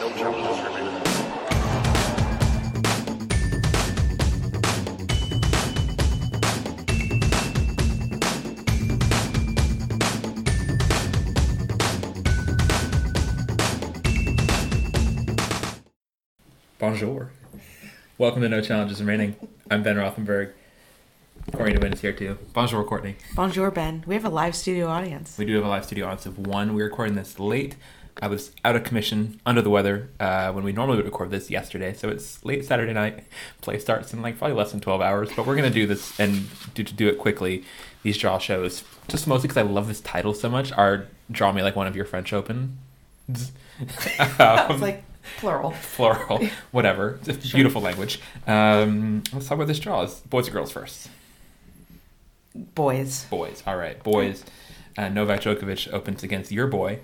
No challenges remaining. Bonjour. Welcome to No Challenges Remaining. I'm Ben Rothenberg. Courtney Nguyen is here too. Bonjour, Courtney. Bonjour, Ben. We have a live studio audience. We do have a live studio audience of one. We're recording this late. I was out of commission, under the weather, uh, when we normally would record this yesterday. So it's late Saturday night. Play starts in like probably less than 12 hours. But we're going to do this and do, to do it quickly. These draw shows, just mostly because I love this title so much, are Draw Me Like One of Your French Open. it's um, like plural. plural, whatever. It's a beautiful language. Um, let's talk about this draw. Is boys or girls first? Boys. Boys. All right, boys. Uh, Novak Djokovic opens against your boy.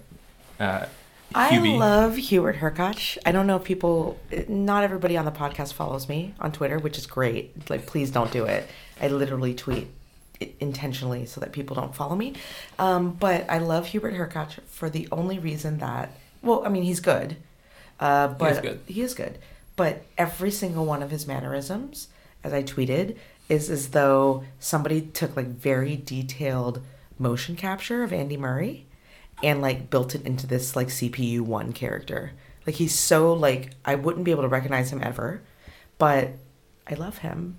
Uh, I love Hubert Hurkacz. I don't know if people, not everybody on the podcast follows me on Twitter, which is great. Like, please don't do it. I literally tweet intentionally so that people don't follow me. Um, but I love Hubert Hurkacz for the only reason that, well, I mean, he's good. Uh, but is good. He is good. But every single one of his mannerisms, as I tweeted, is as though somebody took like very detailed motion capture of Andy Murray and like built it into this like CPU one character. Like he's so like I wouldn't be able to recognize him ever, but I love him.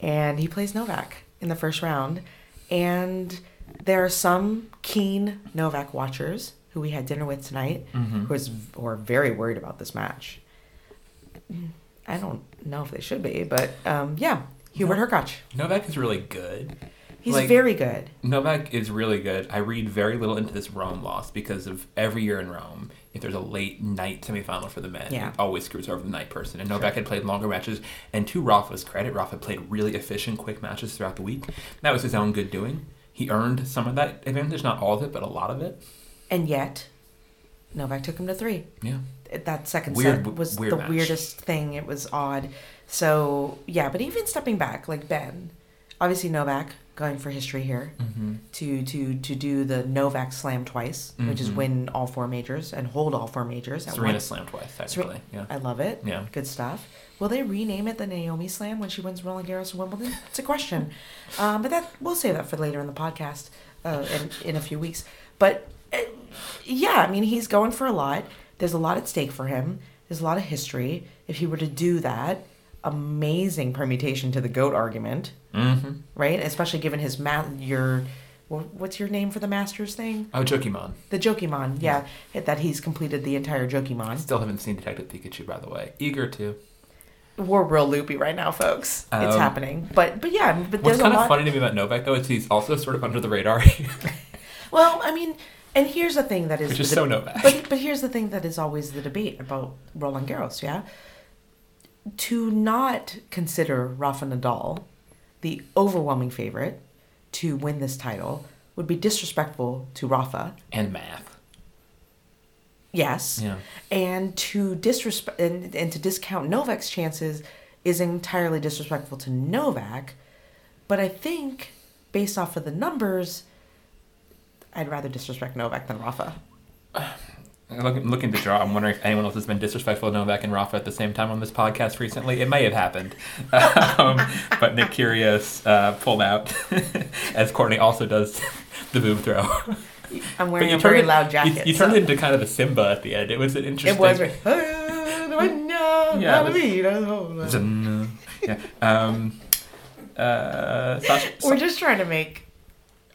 And he plays Novak in the first round. And there are some keen Novak watchers who we had dinner with tonight Mm-hmm. who, is, who are very worried about this match. I don't know if they should be, but um, yeah, Hubert Hurkacz. Novak is really good. He's Like- very good. Novak is really good. I read very little into this Rome loss because of every year in Rome, if there's a late night semifinal for the men, Yeah. it always screws over the night person. And Novak had played longer matches. And to Rafa's credit, Rafa played really efficient, quick matches throughout the week. That was his own good doing. He earned some of that advantage, not all of it, but a lot of it. And yet, Novak took him to three. Yeah. That second Weird- set was weird the match. weirdest thing. It was odd. So, yeah, but even stepping back, like Ben, obviously Novak going for history here Mm-hmm. to to to do the Novak slam twice, which is Mhm. win all four majors and hold all four majors at Serena once. slammed twice, technically. Yeah. I love it. Yeah. Good stuff. Will they rename it the Naomi Slam when she wins Roland Garros and Wimbledon? It's a question. um, but that we'll save that for later in the podcast uh, in, in a few weeks. But uh, yeah, I mean, he's going for a lot. There's a lot at stake for him. There's a lot of history. If he were to do that, amazing permutation to the goat argument, Mm-hmm. right? Especially given his ma- your what's your name for the Masters thing? Oh, Jokimon. The Jokimon, yeah, that he's completed the entire Jokimon. Still haven't seen Detective Pikachu, by the way. Eager to. we're real loopy right now, folks. it's Um, happening. But but yeah, but What's there's a kind of lot. funny to me about Novak, though, is he's also sort of under the radar, Well, I mean, and here's the thing that is the is de- so Novak. But but here's the thing that is always the debate about Roland Garros. Yeah, to not consider Rafa Nadal the overwhelming favorite to win this title would be disrespectful to Rafa. and math. Yes. Yeah. and to disrespect and, and to discount Novak's chances is entirely disrespectful to Novak. But I think, based off of the numbers, I'd rather disrespect Novak than Rafa. Looking, looking to draw, I'm wondering if anyone else has been disrespectful to Novak and Rafa at the same time on this podcast recently. It may have happened. um, but Nick Kyrgios uh, pulled out, as Courtney also does the boob throw. I'm wearing you a very it- loud jacket. you turned so- it into kind of a Simba at the end. It was an interesting. It was. right. Yeah, Yeah, yeah. Um, uh, Sasha, We're just trying to make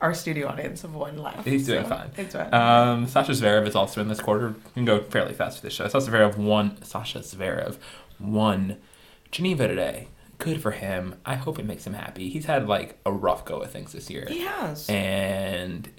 our studio audience of one laugh. He's doing so fine. It's fine. Um, Sasha Zverev is also in this quarter. We can go fairly fast for this show. Sasha Zverev won. Sasha Zverev won Geneva today. Good for him. I hope it makes him happy. He's had like a rough go of things this year, he has. and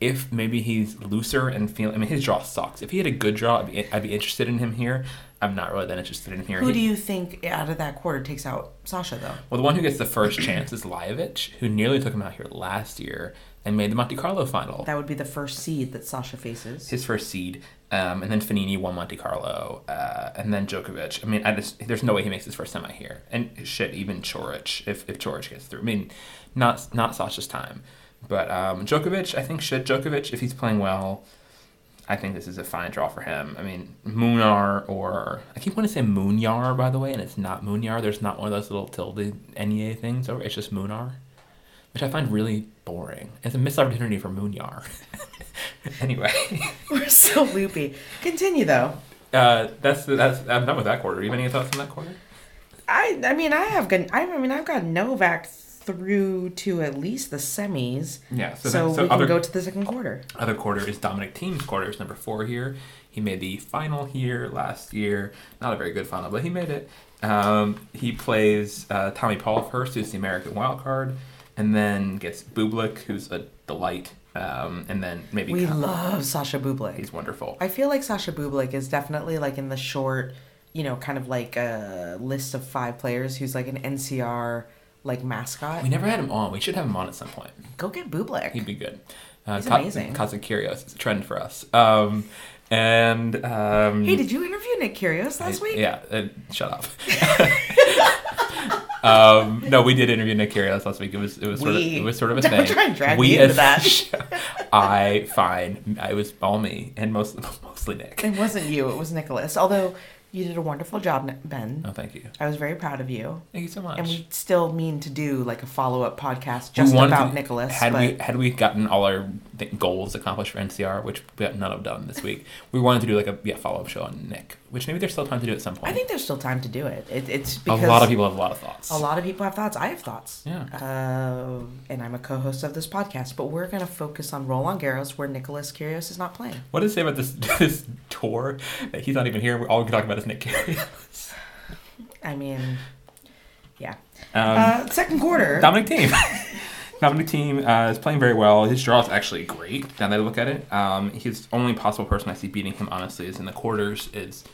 if maybe he's looser and feel, I mean, his draw sucks. If he had a good draw, I'd be, I'd be interested in him here. I'm not really that interested in here. Who do you think out of that quarter takes out Sasha though? well, the one who gets the first chance is Lajovic, who nearly took him out here last year and made the Monte Carlo final. That would be the first seed that Sasha faces. his first seed, um, and then Fognini won Monte Carlo, uh, and then Djokovic. I mean, I just there's no way he makes his first semi here, and shit, even Coric if if Coric gets through. I mean, not not Sasha's time, but um, Djokovic, I think should Djokovic if he's playing well. I think this is a fine draw for him. I mean, Munar or I keep wanting to say Moonyar, by the way, and it's not Moonyar. There's not one of those little tilde NEA things over. It's just Munar, which I find really boring. It's a missed opportunity for Moonyar. anyway, We're so loopy. Continue though. uh, that's that's I'm done with that quarter. Do You have any thoughts on that quarter? I I mean I have good. I mean I've got Novak through to at least the semis. Yeah. So, So, then, so we other can go to the second quarter. other quarter is Dominic Thiem's quarter It's number four here. He made the final here last year. Not a very good final, but he made it. Um, he plays uh, Tommy Paul first, who's the American wild card, and then gets Bublik, who's a delight, um, and then maybe We Ka- love Sasha Bublik. he's wonderful. I feel like Sasha Bublik is definitely like in the short, you know, kind of like a list of five players who's like an NCR like mascot. We never had him on. We should have him on at some point. Go get Bublik. He'd be good. Uh, He's Ka- amazing. Kazakirios is a trend for us. Um, and um, Hey, did you interview Nick Kyrgios last I- week? Yeah, uh, shut up. um, no, we did interview Nick Kyrgios last week. It was it was sort of it was sort of a thing. drag we into as- that. I fine. I was all me and most mostly Nick. It wasn't you. It was Nicholas. Although you did a wonderful job, Ben. Oh, thank you. I was very proud of you. Thank you so much. And we still mean to do like a follow up podcast just about to- Nicholas. Had but we had we gotten all our th- goals accomplished for NCR, which we got none of done this week, we wanted to do like a yeah follow up show on Nick, which maybe there's still time to do at some point. I think there's still time to do it. it it's a lot of people have a lot of thoughts. A lot of people have thoughts. I have thoughts. Yeah. Uh, and I'm a co-host of this podcast, but we're going to focus on Roland Garros, where Nicholas Kyrgios is not playing. What does it say about this this tour that he's not even here? All we can talk about is Nick Kyrgios. I mean, yeah. Um, uh, second quarter. Dominic Thiem. Dominic Thiem uh, is playing very well. His draw is actually great. Now that I look at it, um, his only possible person I see beating him, honestly, is in the quarters is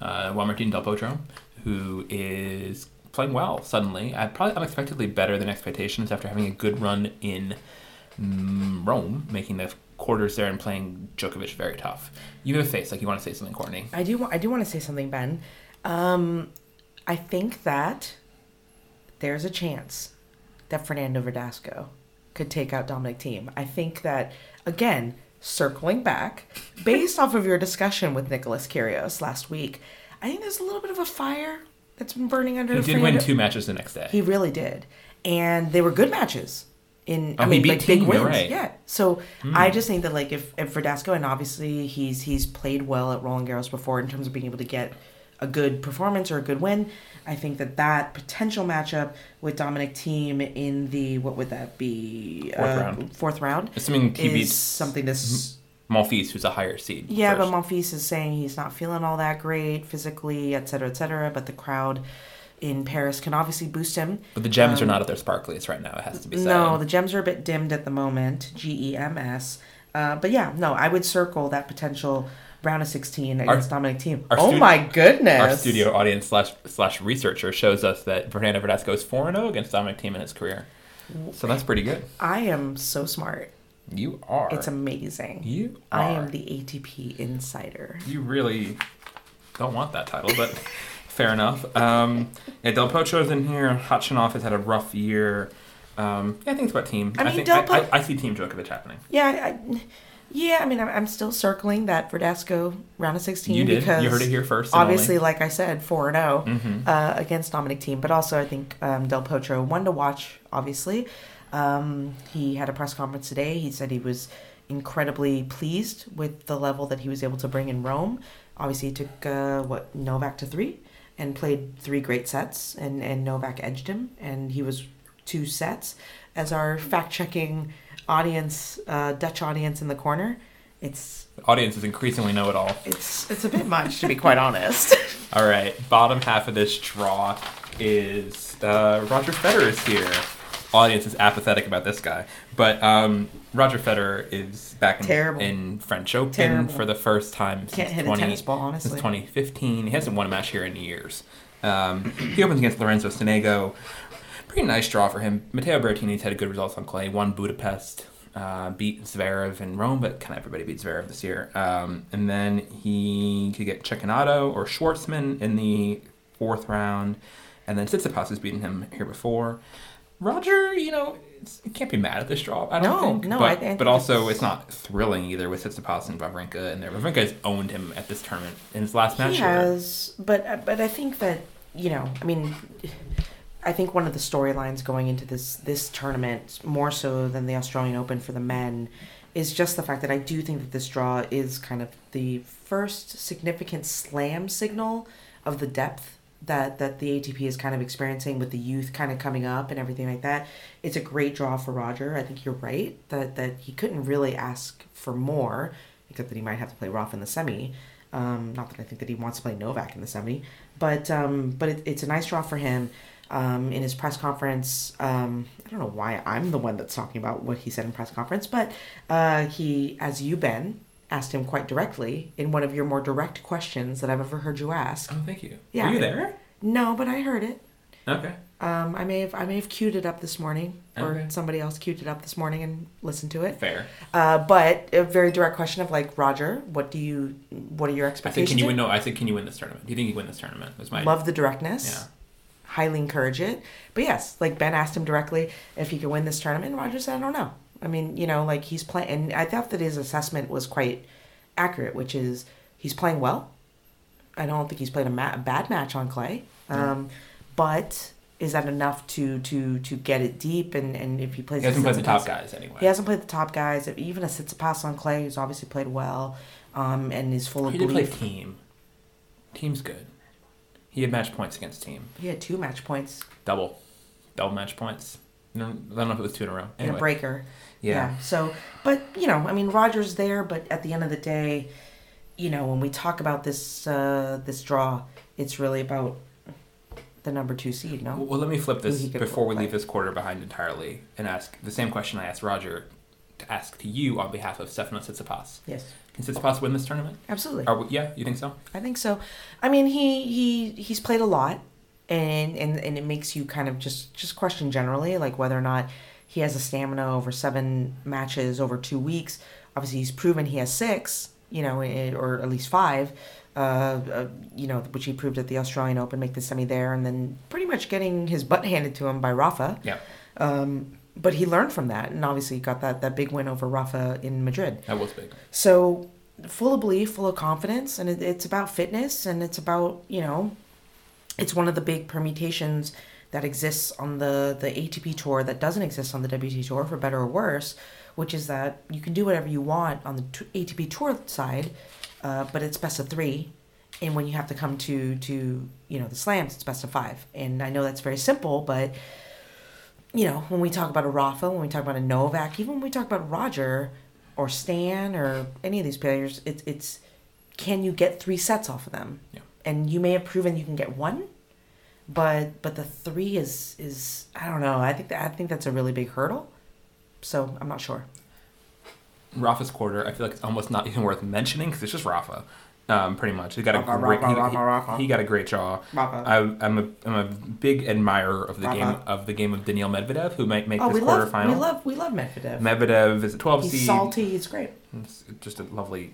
uh, Juan Martin Del Potro, who is playing well suddenly. Uh, probably unexpectedly better than expectations after having a good run in mm, Rome, making the quarters there and playing Djokovic very tough. You have a face like you want to say something, Courtney. I do. I do want to say something, Ben. Um, I think that there's a chance that Fernando Verdasco could take out Dominic Thiem. I think that again, circling back, based off of your discussion with Nicholas Kyrgios last week, I think there's a little bit of a fire that's been burning under. He did win two matches the next day. He really did, and they were good matches. In Oh, I mean, like big wins. right. Hmm. Yeah. So I just think that like if if Verdasco and obviously he's he's played well at Roland Garros before in terms of being able to get a good performance or a good win. I think that that potential matchup with Dominic Thiem in the what would that be Fourth round. fourth round Assuming he beats something that's Monfils, who's a higher seed. yeah, first. but Monfils is saying he's not feeling all that great physically, et cetera, et cetera. But the crowd in Paris can obviously boost him. But the gems are Um, not at their sparkliest right now. It has to be said. No, the gems are a bit dimmed at the moment. G E M S. Uh, but yeah, no, I would circle that potential round of sixteen against Dominic Thiem. Oh my goodness! Our studio audience slash slash researcher shows us that Fernando Verdasco is four and zero against Dominic Thiem in his career. So that's pretty good. I am so smart. You are. It's amazing. You are. I am the ATP insider. You really don't want that title, but fair enough. Um, yeah, Del Potro's in here. Khachanov has had a rough year. Um, yeah, I think it's about Thiem. I mean, think Del I, Po- I, I see Thiem Djokovic happening. Yeah, I, yeah. I mean, I'm, I'm still circling that Verdasco round of sixteen You did. because You heard it here first. obviously, only. like I said, four and zero Mhm. uh, against Dominic Thiem, but also I think um, Del Potro one to watch. Obviously, um, he had a press conference today. He said he was incredibly pleased with the level that he was able to bring in Rome. Obviously, he took uh, what Novak to three and played three great sets, and and Novak edged him, and he was two sets. As our fact checking audience, uh, Dutch audience in the corner, it's audience is increasingly know it all. it's it's a bit much to be quite honest. All right, bottom half of this draw is uh, Roger Federer is here. Audience is apathetic about this guy, but um, Roger Federer is back in, Terrible. in French Open Terrible. for the first time since Can't hit a tennis ball, since 2015. He hasn't won a match here in years. Um, he opens against Lorenzo Sonego. Pretty nice draw for him. Matteo Berrettini's had good results on clay. Won Budapest, uh, beat Zverev in Rome, but kind of everybody beat Zverev this year. Um, and then he could get Cecchinato or Schwartzman in the fourth round. And then Tsitsipas has beaten him here before. Roger, you know, you can't be mad at this draw. I don't No, think. no, but, I- think but also it's- it's not thrilling either with Tsitsipas and Wawrinka in there. Wawrinka has owned him at this tournament in his last match. He has, but but I think that you know, I mean, I think one of the storylines going into this this tournament more so than the Australian Open for the men is just the fact that I do think that this draw is kind of the first significant slam signal of the depth that that the ATP is kind of experiencing with the youth kind of coming up and everything like that. It's a great draw for Roger. I think you're right that that he couldn't really ask for more, except that he might have to play Roth in the semi. Um, not that I think that he wants to play Novak in the semi, but um, but it, it's a nice draw for him. Um, in his press conference, um, I don't know why I'm the one that's talking about what he said in press conference, but uh, he, as you Ben, asked him quite directly in one of your more direct questions that I've ever heard you ask. Oh, thank you. Yeah. Were you there? No, but I heard it. Okay. Um, I may have I may have queued it up this morning, or Okay. somebody else queued it up this morning and listened to it. Fair. Uh, but a very direct question of like Roger, what do you, what are your expectations? I said, can you win? No, I said, can you win this tournament? Do you think you win this tournament? Was my Love the directness. Yeah. Highly encourage it. But yes, like Ben asked him directly if he could win this tournament. Roger said, I don't know. I mean, you know, like he's playing, and I thought that his assessment was quite accurate, which is he's playing well. I don't think he's played a, ma- a bad match on clay. Um, But is that enough to to to get it deep? And, and if he plays, He hasn't played the top guys anyway. He hasn't played the top guys. Even a Tsitsipas on clay, who's obviously played well, um, and is full of He did play Thiem. Thiem's good. He had match points against Thiem. He had two match points Double. Double match points. I don't, know if it was two in a row. Anyway. a breaker. Yeah. So, but you know, I mean, Rogers there, but at the end of the day, you know, when we talk about this uh, this draw, it's really about the number two seed. No. Well, let me flip this before we play. leave this quarter behind entirely and ask the same question I asked Roger to ask to you on behalf of Stefanos Tsitsipas. Yes. Can Tsitsipas win this tournament? Absolutely. Are we, yeah, you think so? I think so. I mean, he he he's played a lot, and and and it makes you kind of just just question generally like whether or not he has the stamina over seven matches over two weeks. Obviously, he's proven he has six, you know, eh, or at least five. Uh, uh, you know, which he proved at the Australian Open, make the semi there, and then pretty much getting his butt handed to him by Rafa. Yeah. Um, but he learned from that, and obviously got that that big win over Rafa in Madrid. That was big. So full of belief, full of confidence, and it, it's about fitness, and it's about you know, it's one of the big permutations that exists on the the ATP tour that doesn't exist on the WT tour for better or worse, which is that you can do whatever you want on the t- ATP tour side, uh, but it's best of three. And when you have to come to to you know the slams, it's best of five. And I know that's very simple, but you know, when we talk about a Rafa, when we talk about a Novak, even when we talk about Roger or Stan or any of these players, it's it's can you get three sets off of them? Yeah. And you may have proven you can get one, but but the three is is I don't know. I think that I think that's a really big hurdle. So I'm not sure. Rafa's quarter, I feel like it's almost not even worth mentioning because it's just Rafa. Um, pretty much, he got a great. He, he- he got a great draw. Rafa. I, I'm a I'm a big admirer of the game of the game of Daniil Medvedev, who might make Oh, this we love quarterfinal. we love we love Medvedev. Medvedev is a 12 He's seed. salty. He's great. It's just a lovely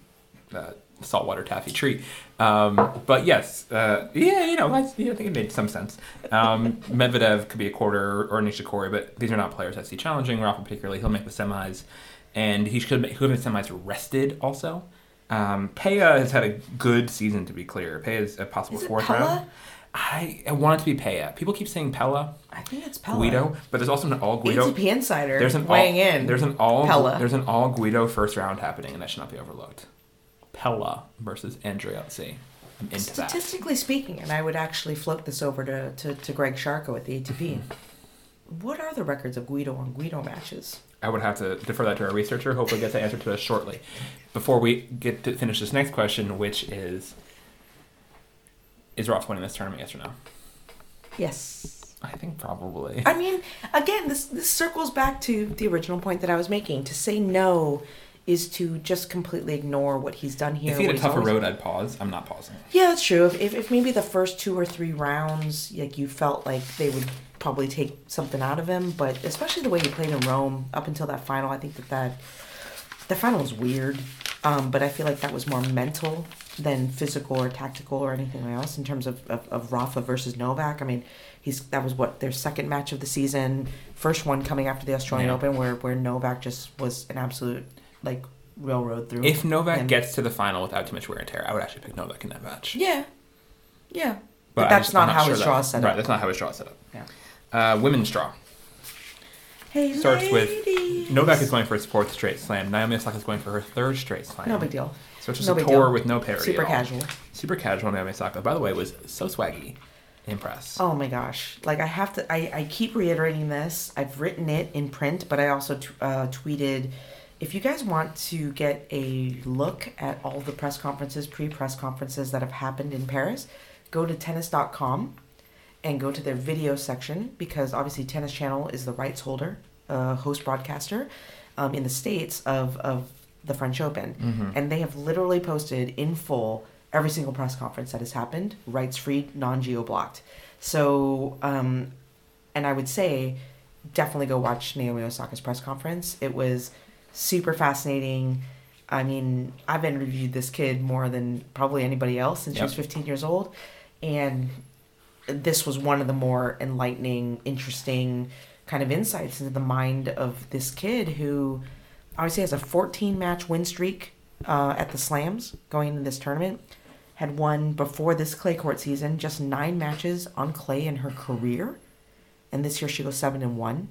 uh, saltwater taffy treat. Um, but yes, uh, yeah, you know, I, yeah, I think it made some sense. Um, Medvedev could be a quarter or Nishikori, but these are not players I see challenging. Rafa particularly, he'll make the semis, and he should make, he'll make the semis rested also. Um, Peya has had a good season, to be clear. Peya is a possible Is it fourth Pella? round. I, I want it to be Peya. People keep saying Pella, I think it's Pella. Guido, but there's also an all Guido. ATP Insider. There's an weighing all, in. There's an all Pella. there's an all Guido first round happening, and that should not be overlooked. Pella versus Andreozzi. I'm into that. Statistically speaking, and I would actually float this over to, to, to Greg Sharko at the ATP. what are the records of Guido on Guido matches? I would have to defer that to our researcher. Hopefully, get the answer to us shortly. Before we get to finish this next question, which is: Is Rafa winning this tournament? Yes or no? Yes. I think probably. I mean, again, this this circles back to the original point that I was making. To say no is to just completely ignore what he's done here. if he had a tougher road, I'd pause. I'm not pausing. Yeah, that's true. If, if, if maybe the first two or three rounds, like you felt like they would probably take something out of him, but especially the way he played in Rome up until that final, I think that that the final was weird. Um, but I feel like that was more mental than physical or tactical or anything else in terms of, of, of Rafa versus Novak. I mean, he's that was what their second match of the season, first one coming after the Australian Yeah. Open, where where Novak just was an absolute like railroad through. If Novak him. gets to the final without too much wear and tear, I would actually pick Novak in that match. yeah, yeah, but, I that's just- I'm not, how sure his draw is set up. Right, that's not how his draw set up. Yeah. Uh, women's draw. Hey, starts with ladies. Novak is going for his fourth straight slam. Naomi Osaka is going for her third straight slam. No big deal. So it's just No a big tour deal. with no parity. Super at all. casual. Super casual Naomi Osaka. By the way, was so swaggy. Impress. Oh my gosh! Like I have to, I, I keep reiterating this. I've written it in print, but I also t- uh, tweeted. If you guys want to get a look at all the press conferences, pre-press conferences that have happened in Paris, go to tennis.com and go to their video section because obviously Tennis Channel is the rights holder, uh, host broadcaster um, in the states of of the French Open, Mhm. and they have literally posted in full every single press conference that has happened, rights free, non geo blocked. So, um, and I would say definitely go watch Naomi Osaka's press conference. It was super fascinating. I mean, I've interviewed this kid more than probably anybody else since she was 15 years old. And this was one of the more enlightening, interesting kind of insights into the mind of this kid who obviously has a 14 match win streak uh, at the slams going into this tournament had won before this clay court season just nine matches on clay in her career and this year she goes seven and one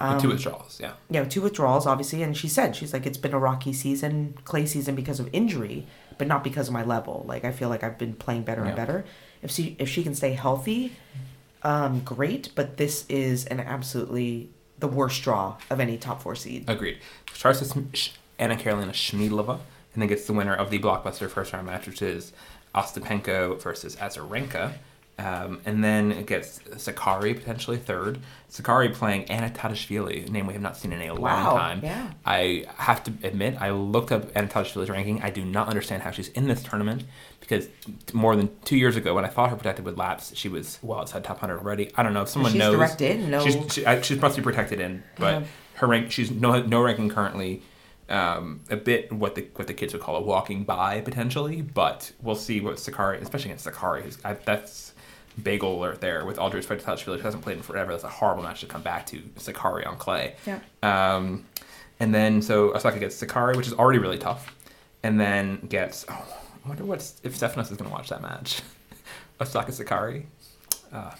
With two Um, withdrawals, yeah. know, two withdrawals, obviously, and she said she's like it's been a rocky season, clay season because of injury, but not because of my level. Like I feel like I've been playing better Yeah. and better. If she if she can stay healthy, um, great. But this is an absolutely the worst draw of any top four seed. Agreed. Starts with Anna Karolina Schmiedlova, and then gets the winner of the blockbuster first round match, which is Ostapenko versus Azarenka. Um, and then it gets Sakkari potentially third. Sakkari playing Anna Tatishvili, a name we have not seen in a long Wow, time. yeah. I have to admit, I looked up Anna Tatishvili's ranking. I do not understand how she's in this tournament because more than two years ago, when I thought her protected would lapse, she was well outside top 100 already. I don't know if someone she's knows. direct in, no- She's, she, I, must be protected in, but Yeah. her rank she's no no ranking currently um, a bit what the what the kids would call a walking by potentially but we'll see what Sakkari especially against Sakkari who's- I, that's bagel alert there with all due respect to who hasn't played in forever that's a horrible match to come back to Sakkari on clay Yeah. um, and then so Osaka gets Sakkari which is already really tough and then gets oh I wonder what's if Stefanos is going to watch that match Osaka Sakkari uh,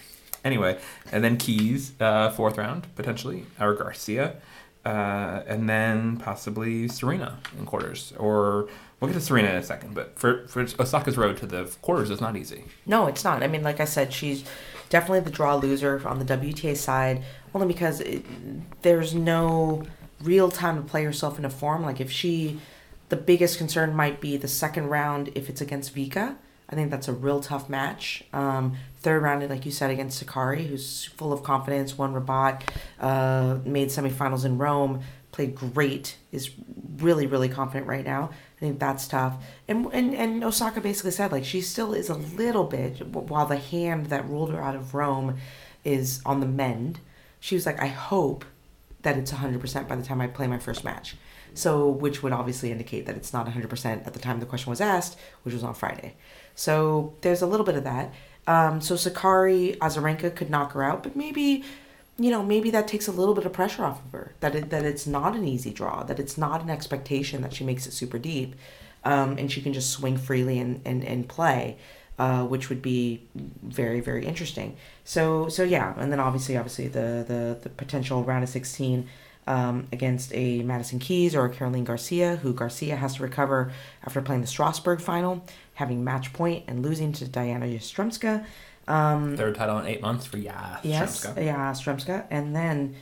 anyway, and then Keys, uh, fourth round potentially, or Garcia, uh, and then possibly Serena in quarters. Or we'll get to Serena in a second, but for for Osaka's road to the quarters is not easy. No, it's not. I mean, like I said, she's definitely the draw loser on the WTA side, only because it, there's no real time to play herself into form. Like if she, the biggest concern might be the second round if it's against Vika. I think that's a real tough match. Um, third round, like you said, against Sakkari, who's full of confidence, won Rabat, uh, made semifinals in Rome, played great, is really, really confident right now. Think that's tough. And, and and Osaka basically said like she still is a little bit while the hand that ruled her out of Rome is on the mend. She was like, I hope that it's 100% by the time I play my first match. So, which would obviously indicate that it's not 100% at the time the question was asked, which was on Friday. So, there's a little bit of that. Um, so, Sakkari Azarenka could knock her out, but maybe, you know, maybe that takes a little bit of pressure off of her. That it, that it's not an easy draw, that it's not an expectation that she makes it super deep, um, and she can just swing freely and, and, and play. Uh, which would be very very interesting. So so yeah, and then obviously obviously the the, the potential round of sixteen um, against a Madison Keys or a Caroline Garcia, who Garcia has to recover after playing the Strasbourg final, having match point and losing to Diana Yastremska. Um, Third title in eight months for yeah. Yes, yeah, Stremska, and then,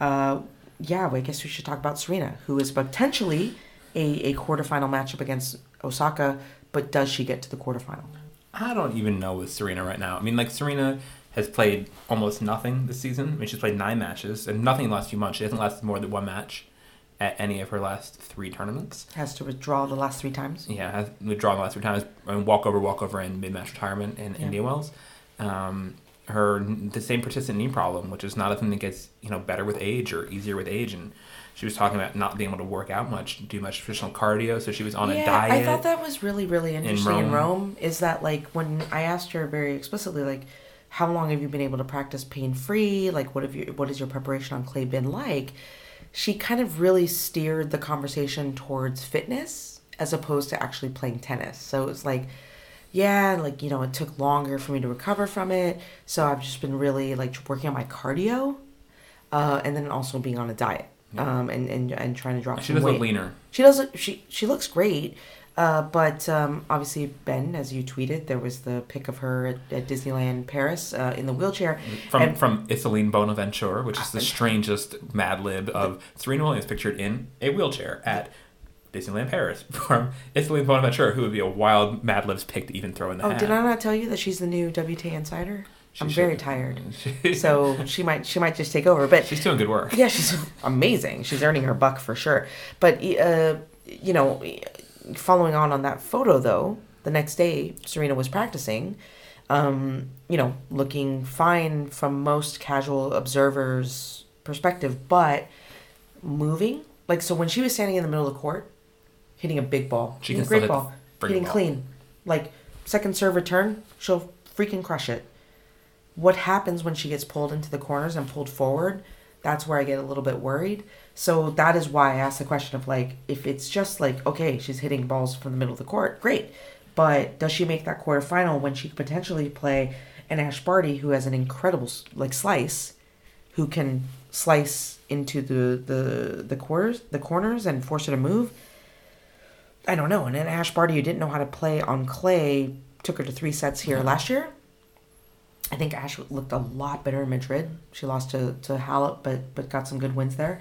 uh, yeah, well, I guess we should talk about Serena, who is potentially a, a quarterfinal matchup against Osaka, but does she get to the quarterfinal? I don't even know with Serena right now. I mean, like Serena has played almost nothing this season. I mean, she's played nine matches and nothing in the last few months. She hasn't lasted more than one match at any of her last three tournaments. Has to withdraw the last three times. Yeah, has withdrawn the last three times. I mean, walkover, walkover, and mid-match retirement in Yeah. Indian Wells. Um, her the same persistent knee problem, which is not a thing that gets you know better with age or easier with age, and She was talking about not being able to work out much, do much traditional cardio, so she was on yeah, a diet. I thought that was really, really interesting in Rome. Rome. Is that like when I asked her very explicitly, like, how long have you been able to practice pain free? Like, what have you, what has your preparation on clay been like? She kind of really steered the conversation towards fitness as opposed to actually playing tennis. So it's like, yeah, like you know, it took longer for me to recover from it. So I've just been really like working on my cardio, uh, and then also being on a diet um, and, and and trying to drop she does weight. look leaner. She does. Look, she she looks great. Uh, but um, obviously, Ben, as you tweeted, there was the pic of her at, at Disneyland Paris uh, in the wheelchair. From And- from Ysaline Bonaventure, which is the strangest Mad Lib of Serena Williams pictured in a wheelchair at Disneyland Paris from Ysaline Bonaventure, who would be a wild Mad Lib's pick to even throw in the Oh, hat. did I not tell you that she's the new WTA insider? She I'm should- very tired, so she might she might just take over. But she's doing good work. yeah, she's amazing. She's earning her buck for sure. But uh, you know, following on on that photo though, the next day Serena was practicing. Um, you know, looking fine from most casual observers' perspective, but moving like so when she was standing in the middle of the court, hitting a big ball, She hitting a great ball, hitting ball. clean, like second serve return, she'll freaking crush it. What happens when she gets pulled into the corners and pulled forward? That's where i get a little bit worried. So that is why i asked the question of like if it's just like okay she's hitting balls from the middle of the court great. But does she make that quarterfinal when she could potentially play an ash barty who has an incredible like slice who can slice into the the the quarters the corners and force her to move i don't know and an ash barty who didn't know how to play on clay took her to three sets here last year I think Ash looked a lot better in Madrid. She lost to, to Halep, but but got some good wins there.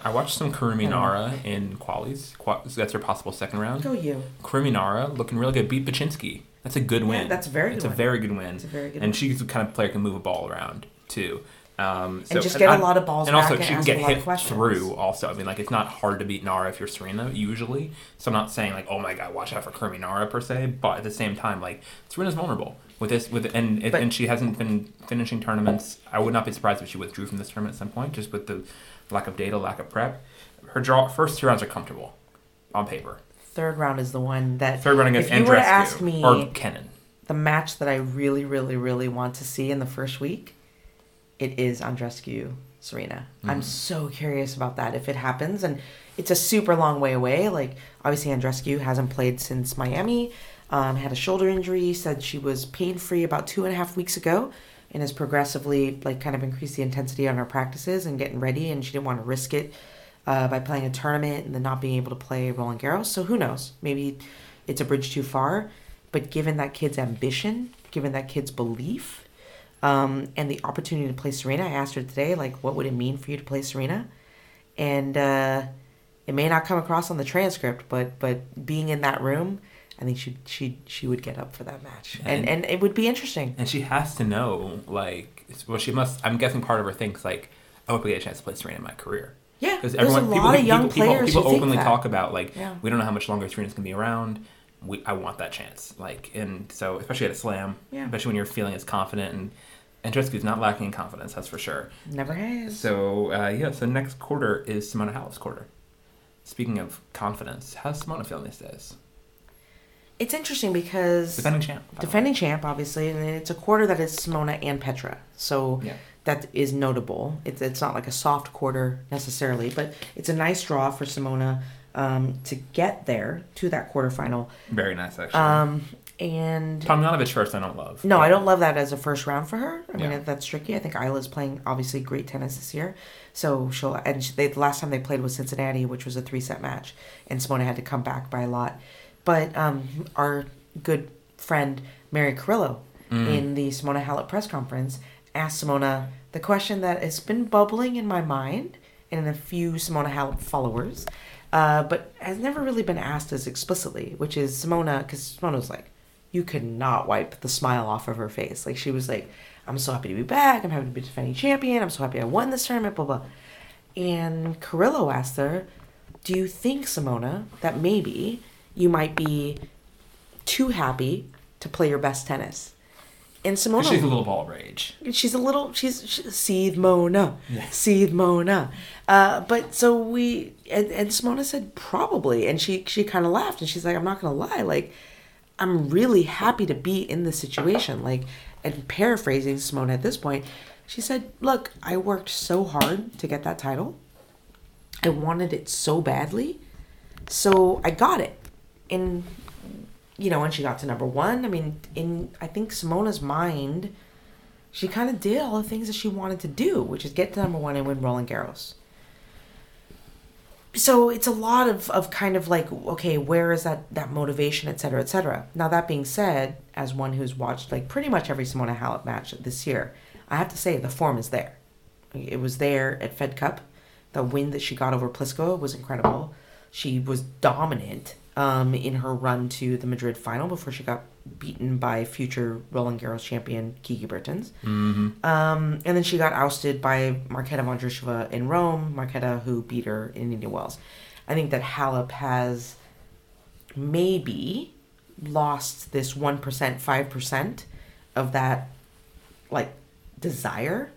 I watched some Kurumi I don't Nara in qualies. That's her possible second round. Go you. Kurumi Nara looking really good. Beat Bacsinszky. That's a good Yeah, win. that's a very It's good a very good win. It's a very good win. and win. she's the kind of player who can move a ball around too. Um, so, And just get a a lot of balls And back also, and she can get a lot of hit through. Also, I mean, like it's not hard to beat Nara if you're Serena usually. So I'm not saying like, oh my god, watch out for Kurumi Nara per se. But at the same time, like Serena's vulnerable with this. With and But- and she hasn't been finishing tournaments. I would not be surprised if she withdrew from this tournament at some point, just with the lack of data, lack of prep. Her draw first two rounds are comfortable on paper. Third round is the one that Third round against if you were to ask me or Kenin. the match that I really, really, really want to see in the first week, it is Andreescu Serena. I'm so curious about that if it happens, and it's a super long way away. Like obviously Andreescu hasn't played since Miami, um, had a shoulder injury, said she was pain free about two and a half weeks ago, and has progressively like kind of increased the intensity on her practices and getting ready, and she didn't want to risk it uh, by playing a tournament and then not being able to play Roland Garros. So who knows? Maybe it's a bridge too far. But given that kid's ambition, given that kid's belief, um, and the opportunity to play Serena, I asked her today, like, what would it mean for you to play Serena? And uh, it may not come across on the transcript, but but being in that room, I think she she she would get up for that match, and and it would be interesting. And she has to know, like, well, she must. I'm guessing part of her thinks like, I hope I get a chance to play Serena in my career. Yeah, Because everyone, people, lot of young people, people, players people openly talk about like, Yeah. we don't know how much longer Serena's gonna be around. We, I want that chance, like, and so especially at a slam, Yeah. especially when you're feeling as confident and Andreescu's not lacking in confidence, that's for sure. Never has. So uh, yeah, so next quarter is Simona Halep's quarter. Speaking of confidence, how's Simona feeling these days? it's interesting because Defending champ. by the way. defending champ, obviously, and it's a quarter that is Simona and Petra. So Yeah. that is notable. It's it's not like a soft quarter necessarily, but it's a nice draw for Simona um, to get there to that quarterfinal. Very nice actually. Um, and Tomljanovic first, I don't love. no, I don't love that as a first round for her. I mean, Yeah. that's tricky. I think Ajla's playing obviously great tennis this year, so she'll. And she, they, the last time they played was Cincinnati, which was a three set match, and Simona had to come back by a lot. But um, our good friend Mary Carrillo Mm. in the Simona Halep press conference asked Simona the question that has been bubbling in my mind and in a few Simona Halep followers, uh, but has never really been asked as explicitly, which is Simona, because Simona was like, you could not wipe the smile off of her face. Like she was like, I'm so happy to be back. I'm happy to be defending champion. I'm so happy I won this tournament, blah, blah. And Carrillo asked her, Do you think, Simona, that maybe you might be too happy to play your best tennis? and Simona She's a little ball of rage. she's a little she's, she's seethe Mona, Yeah. seethe Mona. Uh, but so we and, and Simona said probably, and she she kind of laughed and she's like, I'm not gonna lie, like I'm really happy to be in this situation. Like, and paraphrasing Simona at this point, she said, Look, I worked so hard to get that title. I wanted it so badly. So I got it. And, you know, when she got to number one, I mean, in, I think Simona's mind, she kind of did all the things that she wanted to do, which is get to number one and win Roland Garros so it's a lot of, of kind of like okay where is that that motivation et cetera et cetera. Now that being said as one who's watched like pretty much every simona halep match this year i have to say the form is there. It was there at fed cup. The win that she got over pliskova was incredible. She was dominant um, in her run to the madrid final before she got beaten by future roland garros champion kiki bertens Mm-hmm. um, and then she got ousted by Marketa Vondrousova in Rome. Marketa, who beat her in Indian Wells. I think that Halep has maybe lost this 1%, 5% of that, like, desire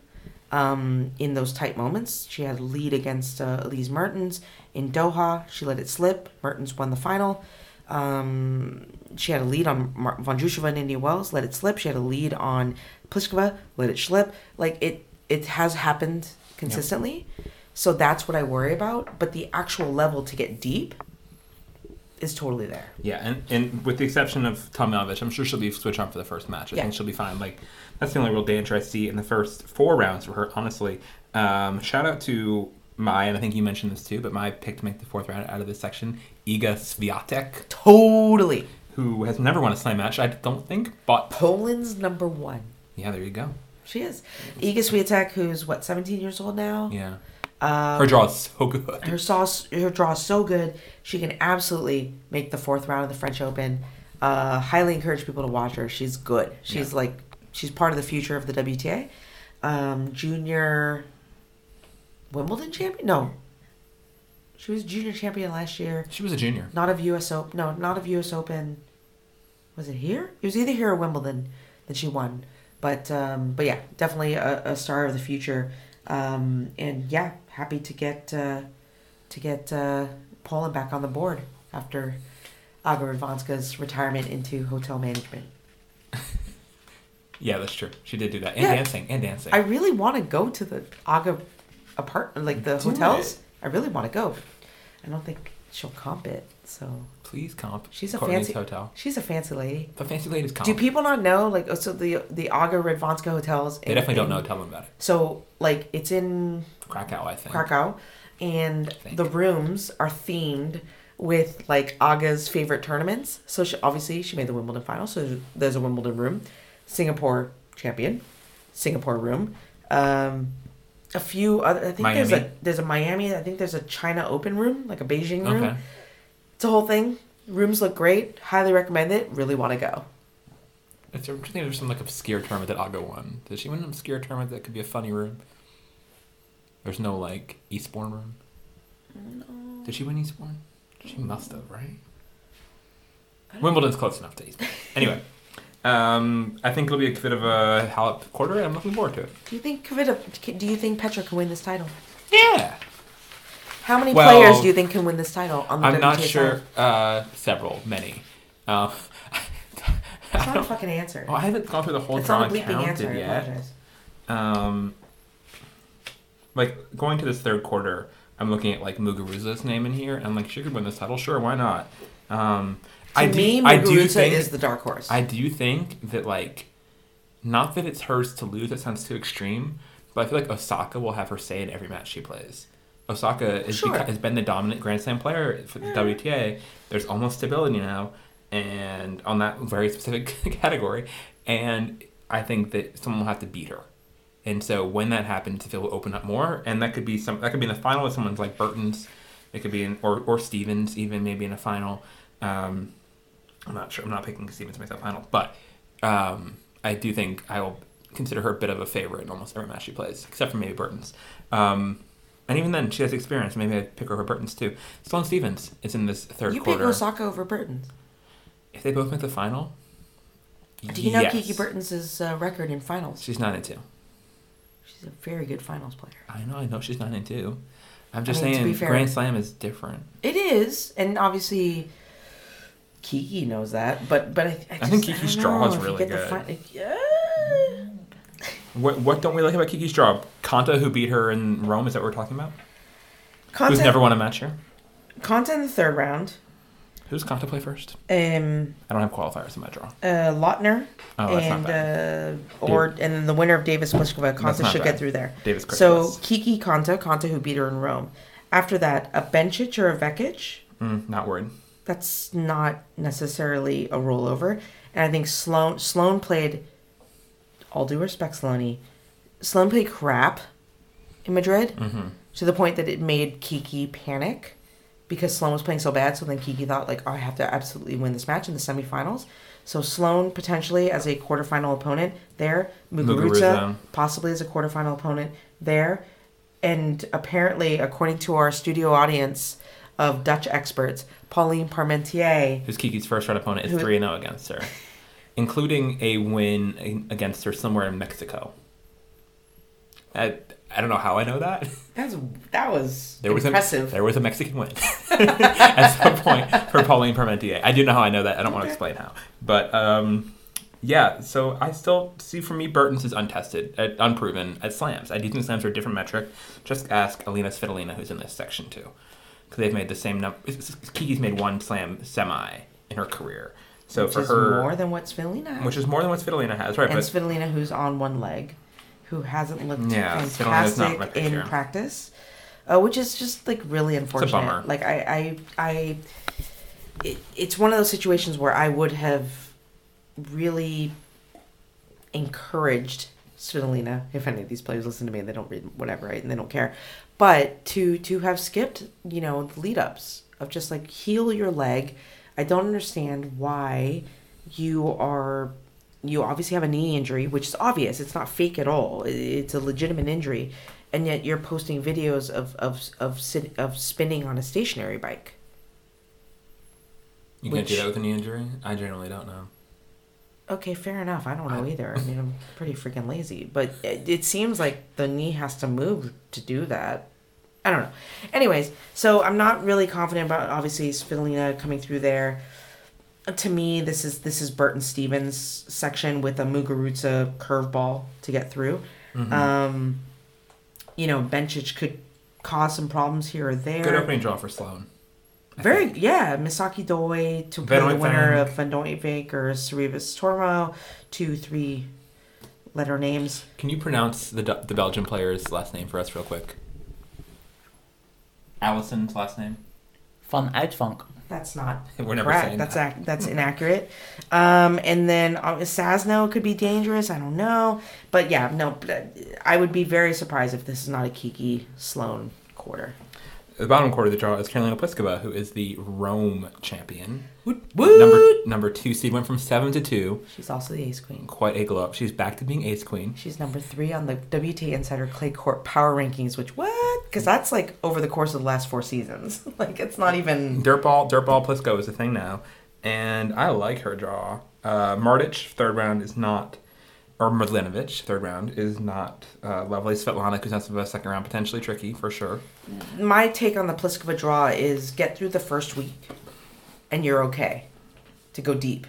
um, in those tight moments. She had a lead against uh, Elise Mertens in Doha. She let it slip. Mertens won the final. Um, she had a lead on Mar- Vondrousova in Indian Wells, let it slip. She had a lead on Pliskova, let it slip. Like it, it has happened consistently. So that's what I worry about. But the actual level to get deep is totally there. Yeah, and, and with the exception of Tomljanovic, I'm sure she'll be switch on for the first match. I Yeah. think she'll be fine. Like that's the only real danger I see in the first four rounds for her. Honestly, um, shout out to my and I think you mentioned this too, but my pick to make the fourth round out of this section, Iga Swiatek, Totally. who has never won a slam match. I don't think, but Poland's number one. yeah, there you go. She is. Iga Swiatek, who's what, 17 years old now? Yeah, Um, her draw is so good. her sauce her draw is so good she can absolutely make the fourth round of the french open uh highly encourage people to watch her she's good she's Yeah. like she's part of the future of the wta um junior wimbledon champion? No. She was junior champion last year. She was a junior. not of us open no not of us open. Was it here? It was either here or wimbledon that she won. But um but yeah definitely a, a star of the future. Um and yeah happy to get uh to get uh poland back on the board after aga radwanska's retirement into hotel management. Yeah, that's true. She did do that, and Yeah. dancing, and dancing. i really want to go to the aga apartment like the Do hotels it. i really want to go i don't think she'll comp it so Please comp. She's a Courtney's fancy- hotel. she's a fancy lady The fancy ladies comp. Do people not know like oh, so the the Aga Radwanska hotels? they in- definitely don't in- know. Tell them about it. So like it's in Krakow, I think. Krakow, and think. the rooms are themed with like Aga's favorite tournaments. So she, obviously she made the Wimbledon final. So there's a Wimbledon room, Singapore champion, Singapore room. Um, a few other. I think there's a there's a Miami. I think there's a China Open room, like a Beijing room. Okay. It's a whole thing. Rooms look great. Highly recommend it. Really want to go. Do you think there's some like obscure tournament that Aga won? Did she win an obscure tournament that could be a funny room? There's no like Eastbourne room. No. Did she win Eastbourne? She must have, right? Wimbledon's close enough to Eastbourne. Anyway, um, I think it'll be a bit of a Halep quarter, and I'm looking forward to it. Do you think Kvita, do you think Petra can win this title? Yeah, How many Well, players do you think can win this title on the I'm not WTA sure. side? Uh, several, many. It's I, not a don't, fucking answer. oh, I haven't gone through the whole it's draw not a and bleeping answer. counted I yet. apologize. Um, like going to this third quarter, I'm looking at like Muguruza's name in here, and I'm like, she could win this title. Sure, why not? Um, To I do, me, I do Muguruza think, is the dark horse. I do think that like, not that it's hers to lose. That sounds too extreme, but I feel like Osaka will have her say in every match she plays. Osaka is Sure. beca- has been the dominant Grand Slam player for the Yeah. WTA. There's almost stability now, and on that very specific category, and I think that someone will have to beat her. And so when that happens, if it will open up more, and that could be some that could be in the final with someone's like Bertens, it could be in or or Stevens even maybe in a final. Um, I'm not sure. I'm not picking Stevens to make that final, but um, I do think I will consider her a bit of a favorite in almost every match she plays, except for maybe Bertens. Um, and even then, she has experience. Maybe I'd pick her over Bertens too. Sloane Stevens is in this third you pick. Osaka over Bertens. if they both make the final, Do you know Yes. Kiki Bertens uh, record in finals? She's nine and two. She's a very good finals player. I know, I know. She's nine and two. I'm just mean, saying, fair- Grand Slam is different. It is, and obviously Kiki knows that. But but I, I, just, think Kiki's draw know, is really good. yeah. What what don't we like about Kiki's draw? Konta, who beat her in Rome, is that what we're talking about? Who's never won a match here? Konta in the third round. Who's Konta play first? Um, I don't have qualifiers in my draw. uh, Lottner Oh, and uh, or and then the winner of Davis Pliskova. Konta should bad. get through there. Davis Chris. So Kiki Konta, Konta who beat her in Rome. After that, a Bencic or a Vekic. mm, not worried. That's not necessarily a rollover. And I think Sloane Sloane played. All due respect, Sloane. Sloan played crap in Madrid Mm-hmm. to the point that it made Kiki panic because Sloane was playing so bad. So then Kiki thought like, oh, I have to absolutely win this match in the semifinals. So Sloane potentially as a quarterfinal opponent there, Muguruza, Muguruza. possibly as a quarterfinal opponent there, and apparently according to our studio audience of Dutch experts, Pauline Parmentier. Who's Kiki's first round opponent is Who- 3 0 against her, including a win against her somewhere in Mexico. I, I don't know how I know that. That's that was There was impressive. A, there was a Mexican win at some point for Pauline Parmentier. I do know how I know that. I don't want to explain how, but um, yeah. So I still see for me Bertens is untested, uh, unproven at slams. I do think slams are a different metric. Just ask Alina Svitolina, who's in this section too, because they've made the same number. Kiki's made one slam semi in her career. So which for is her, more than what Svitolina which is more than what Svitolina has, right? and But Svitolina, who's on one leg, who hasn't looked Yeah, fantastic in practice, uh, which is just like really unfortunate. bummer. Like I, I, I, it, it's one of those situations where I would have really encouraged Svitolina, if any of these players listen to me, and they don't read whatever, right, and they don't care, but to to have skipped, you know, the lead ups of just like heal your leg. I don't understand why you are you obviously have a knee injury, which is obvious. It's not fake at all. It's a legitimate injury, and yet you're posting videos of of of sit, of spinning on a stationary bike. you can't do that with a knee injury. I generally don't know. Okay, fair enough. I don't know either. I mean, I'm pretty freaking lazy, but it, it seems like the knee has to move to do that. I don't know. Anyways, so I'm not really confident about obviously Svitolina coming through there. To me, this is this is Bertens Stephens section with a Muguruza curveball to get through. Mhm. Um, you know, Bencic could cause some problems here or there. Good opening draw for Sloane. I Very think. yeah, Misaki Doi to Van play the Ooyenvink. winner of Van Doitvik or Sorribes Tormo, two three letter names. Can you pronounce the the Belgian player's last name for us real quick? Allison's last name. Van Uytvanck. That's not We're never correct. saying That's that. ac- that's inaccurate. Um, and then uh, Sasno could be dangerous. I don't know, but yeah, no. uh, I would be very surprised if this is not a Kiki Sloane quarter. The bottom quarter of the draw is Karolina Pliskova, who is the Rome champion. Woot, Number number two seed went from seven to two. She's also the ace queen. Quite a glow up. She's back to being ace queen. She's number three on the WTA Insider Clay Court Power Rankings, which what? Because that's like over the course of the last four seasons. like it's not even. Dirtball Dirtball Pliskova is a thing now, and I like her draw. Uh, Martic third round is not, or Mladenovic third round is not uh, lovely. Svetlana Kuznetsova second round potentially tricky for sure. My take on the Pliskova draw is get through the first week, and you're okay to go deep.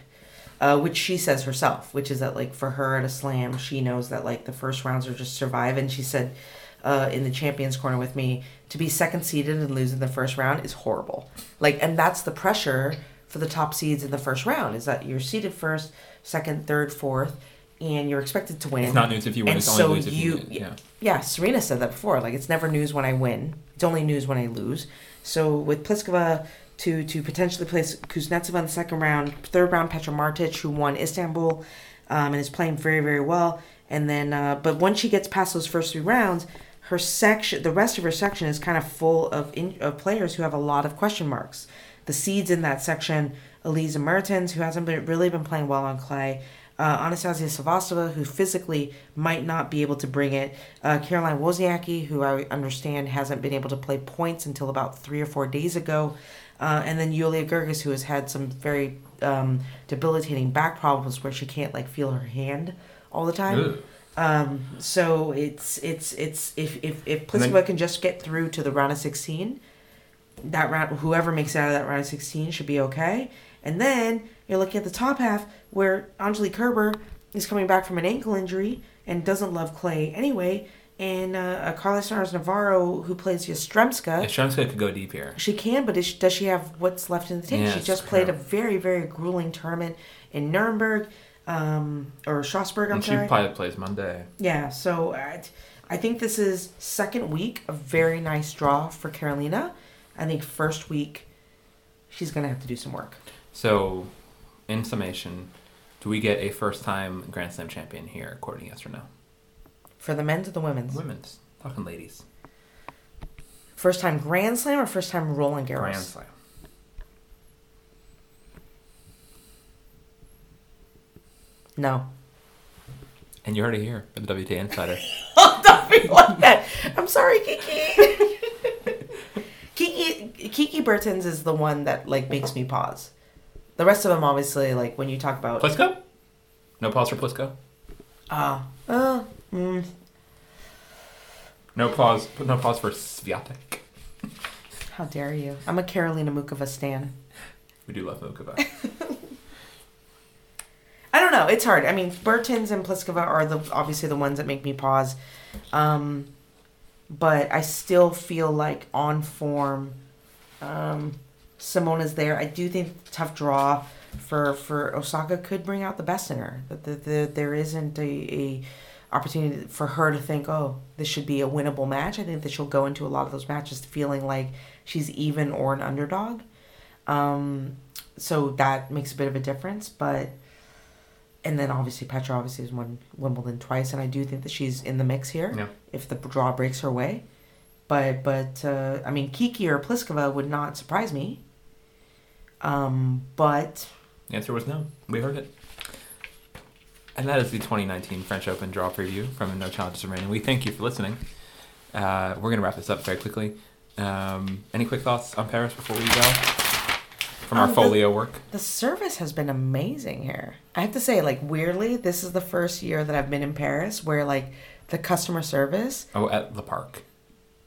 Uh, which she says herself, which is that like for her at a slam, she knows that like the first rounds are just survive. And she said uh, in the champions corner with me, to be second seeded and lose in the first round is horrible. Like, and that's the pressure for the top seeds in the first round is that you're seeded first, second, third, fourth, and you're expected to win. It's not news if you win. And it's only so news if you, you- win. Yeah. Yeah, Serena said that before. Like it's never news when I win. It's only news when I lose. So with Pliskova to to potentially place Kuznetsova in the second round, third round Petra Martic, who won Istanbul, um, and is playing very very well. And then, uh, but once she gets past those first three rounds, her section, the rest of her section is kind of full of in, of players who have a lot of question marks. The seeds in that section, Elisa Mertens, who hasn't been really been playing well on clay. Uh, Anastasia Sevastova, who physically might not be able to bring it. Uh, Caroline Wozniacki, who I understand hasn't been able to play points until about three or four days ago. Uh, and then Yulia Goerges, who has had some very um, debilitating back problems where she can't like feel her hand all the time. Um, so it's it's it's if if if And then- can just get through to the round of sixteen, that round whoever makes it out of that round of sixteen should be okay. And then you're looking at the top half where Angelique Kerber is coming back from an ankle injury and doesn't love clay anyway. And uh, uh, Carla Suárez Navarro, who plays Yastremska, Yeah, Stremska could go deep here. she can, but is she, does she have what's left in the tank? Yeah, she just played a very, very grueling tournament in Nuremberg, um, or Strasbourg, I'm And she sorry. probably plays Monday. Yeah, so I, I think this is second week a very nice draw for Karolina. I think first week she's gonna have to do some work. So, in summation, do we get a first-time Grand Slam champion here, according yes or no? For the men's or the women's? Women's, talking ladies. First time Grand Slam or first time Roland Garros? Grand Slam. No. And you heard it here for the WTA Insider. Oh, don't be like that. I'm sorry, Kiki. Kiki Kiki Bertens is the one that like makes me pause. The rest of them, obviously, like when you talk about Plisko? No pause for Plisko? uh, uh, mm, No pause. No pause for Swiatek. how dare you? I'm a Karolina Muchova stan. We do love Muchova. I don't know. It's hard. I mean, Bertens and Pliskova are the obviously the ones that make me pause. Um, but I still feel like on form. Um, Simona's there. I do think tough draw for for Osaka could bring out the best in her. That the, the, there isn't a, a opportunity for her to think, oh, this should be a winnable match. I think that she'll go into a lot of those matches feeling like she's even or an underdog. Um, so that makes a bit of a difference, but and then obviously Petra obviously has won Wimbledon twice, and I do think that she's in the mix here Yeah. if the draw breaks her way. But but uh, I mean Kiki or Pliskova would not surprise me. Um, but The answer was no. We heard it. And that is the 2019 French Open draw preview from No Challenges Remaining. We thank you for listening. Uh, we're going to wrap this up very quickly. Um, any quick thoughts on Paris before we go? From our Um, the- folio work? the service has been amazing here. I have to say, like weirdly, this is the first year that I've been in Paris where like the customer service Oh, at the park.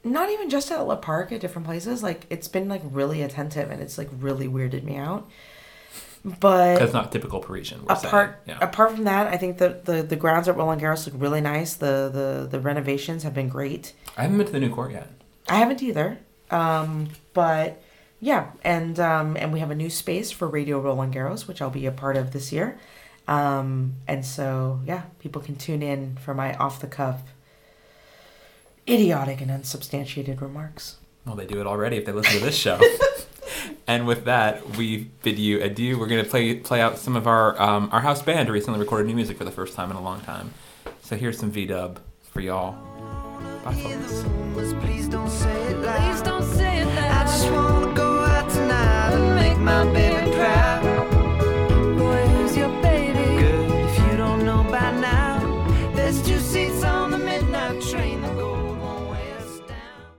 Not even just at Le Parc at different places. Like it's been like really attentive and it's like really weirded me out. But Because not typical Parisian. We're apart. Yeah. apart from that, I think the, the the grounds at Roland Garros look really nice. The the the renovations have been great. I haven't been to the new court yet. I haven't either. Um, but yeah, and um, and we have a new space for Radio Roland Garros, which I'll be a part of this year. Um, and so yeah, people can tune in for my off the cuff, idiotic and unsubstantiated remarks. Well, they do it already if they listen to this show. and with that, we bid you adieu. We're gonna play play out some of our um, our house band recently recorded new music for the first time in a long time. So here's some V Dub for y'all. Bye, folks.